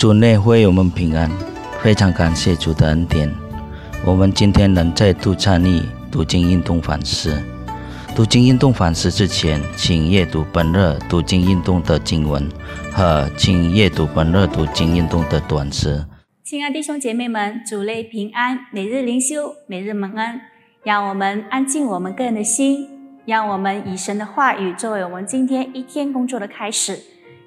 主内会我们平安，非常感谢主的恩典。我们今天能再度参与读经运动反思。读经运动反思之前，请阅读本日读经运动的经文和请阅读本日读经运动的短诗。亲爱弟兄姐妹们，主内平安，每日灵修，每日蒙恩。让我们安静我们个人的心，让我们以神的话语作为我们今天一天工作的开始。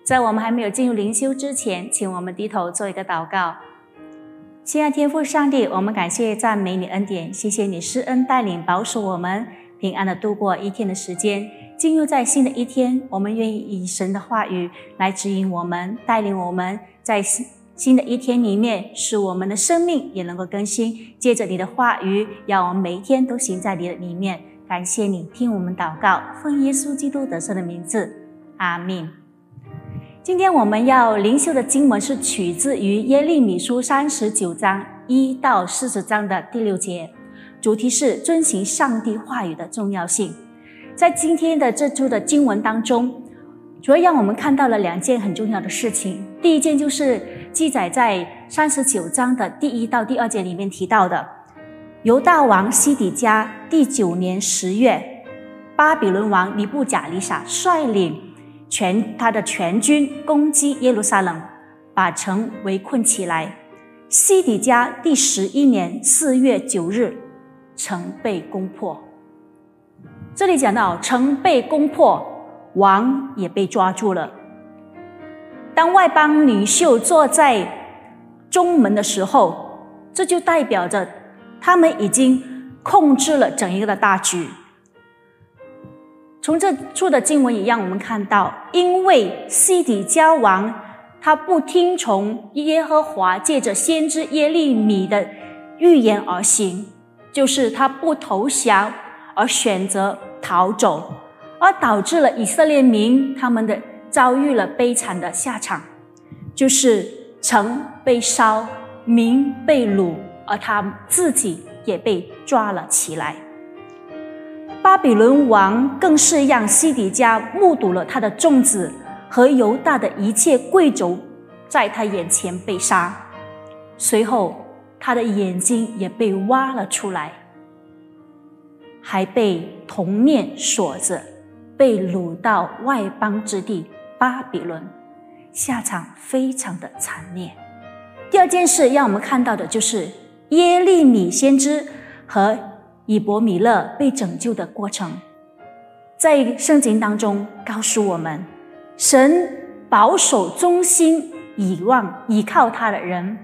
在我们还没有进入灵修之前，请我们低头做一个祷告。亲爱天父上帝，我们感谢赞美你恩典，谢谢你施恩带领保守我们平安的度过一天的时间。进入在新的一天，我们愿意以神的话语来指引我们，带领我们在新新的一天里面，使我们的生命也能够更新。借着你的话语，让我们每一天都行在你的里面。感谢你听我们祷告，奉耶稣基督得胜的名字，阿门。今天我们要灵修的经文是取自于耶利米书三十九章一到四十章的第六节，主题是遵循上帝话语的重要性。在今天的这周的经文当中，主要让我们看到了两件很重要的事情。第一件就是记载在三十九章的第一到第二节里面提到的，犹大王西底家第九年十月，巴比伦王尼布甲尼撒率领。全他的全军攻击耶路撒冷，把城围困起来。西底家第十一年四月九日，城被攻破。这里讲到城被攻破，王也被抓住了。当外邦领袖坐在中门的时候，这就代表着他们已经控制了整一个的大局。从这处的经文也让我们看到，因为西底家王他不听从耶和华借着先知耶利米的预言而行，就是他不投降而选择逃走，而导致了以色列民他们的遭遇了悲惨的下场，就是城被烧，民被掳，而他自己也被抓了起来。巴比伦王更是让西底家目睹了他的众子和犹大的一切贵族在他眼前被杀，随后他的眼睛也被挖了出来，还被铜链锁着，被掳到外邦之地巴比伦，下场非常的惨烈。第二件事让我们看到的就是耶利米先知和。以伯米勒被拯救的过程，在圣经当中告诉我们，神保守忠心、倚望、倚靠他的人。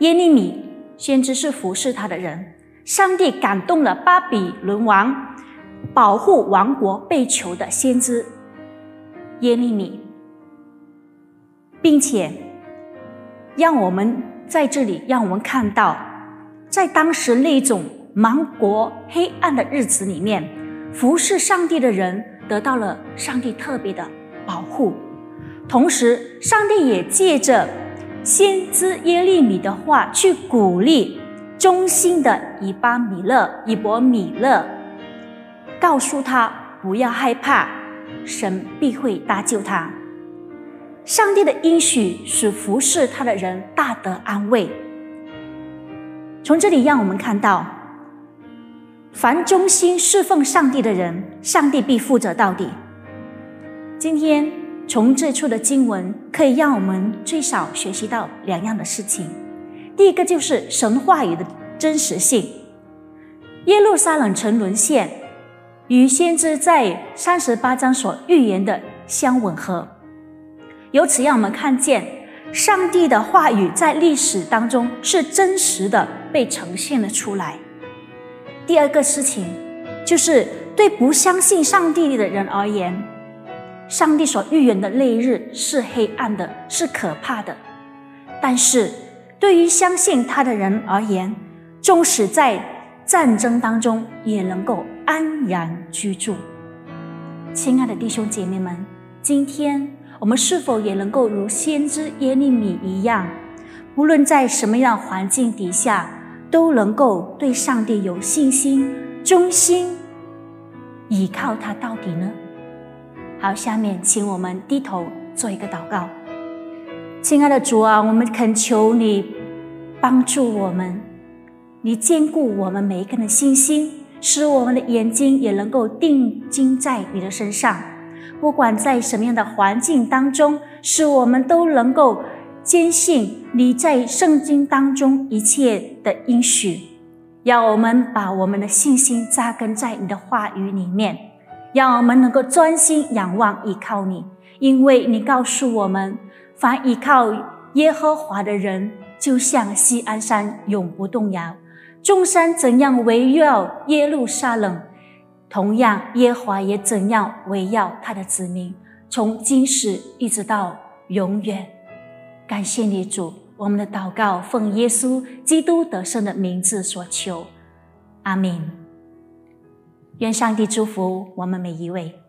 耶利米先知是服侍他的人，上帝感动了巴比伦王，保护王国被囚的先知耶利米，并且让我们在这里，让我们看到，在当时那种。亡国黑暗的日子里面，服侍上帝的人得到了上帝特别的保护。同时，上帝也借着先知耶利米的话去鼓励忠心的以巴米勒、以伯米勒，告诉他不要害怕，神必会搭救他。上帝的应许使服侍他的人大得安慰。从这里让我们看到。凡忠心侍奉上帝的人，上帝必负责到底。今天从这处的经文，可以让我们最少学习到两样的事情。第一个就是神话语的真实性。耶路撒冷城沦陷，与先知在三十八章所预言的相吻合。由此让我们看见，上帝的话语在历史当中是真实的被呈现了出来。第二个事情，就是对不相信上帝的人而言，上帝所预言的那日是黑暗的，是可怕的；但是对于相信他的人而言，纵使在战争当中，也能够安然居住。亲爱的弟兄姐妹们，今天我们是否也能够如先知耶利米一样，无论在什么样环境底下？都能够对上帝有信心、忠心，依靠他到底呢？好，下面请我们低头做一个祷告。亲爱的主啊，我们恳求你帮助我们，你坚固我们每一个人的信心，使我们的眼睛也能够定睛在你的身上。不管在什么样的环境当中，使我们都能够坚信你在圣经当中一切的应许。让我们把我们的信心扎根在你的话语里面，让我们能够专心仰望依靠你，因为你告诉我们。凡依靠耶和华的人，就像西安山永不动摇。众山怎样围绕耶路撒冷，同样耶和华也怎样围绕他的子民，从今时一直到永远。感谢你主，我们的祷告奉耶稣基督得胜的名字所求，阿门。愿上帝祝福我们每一位。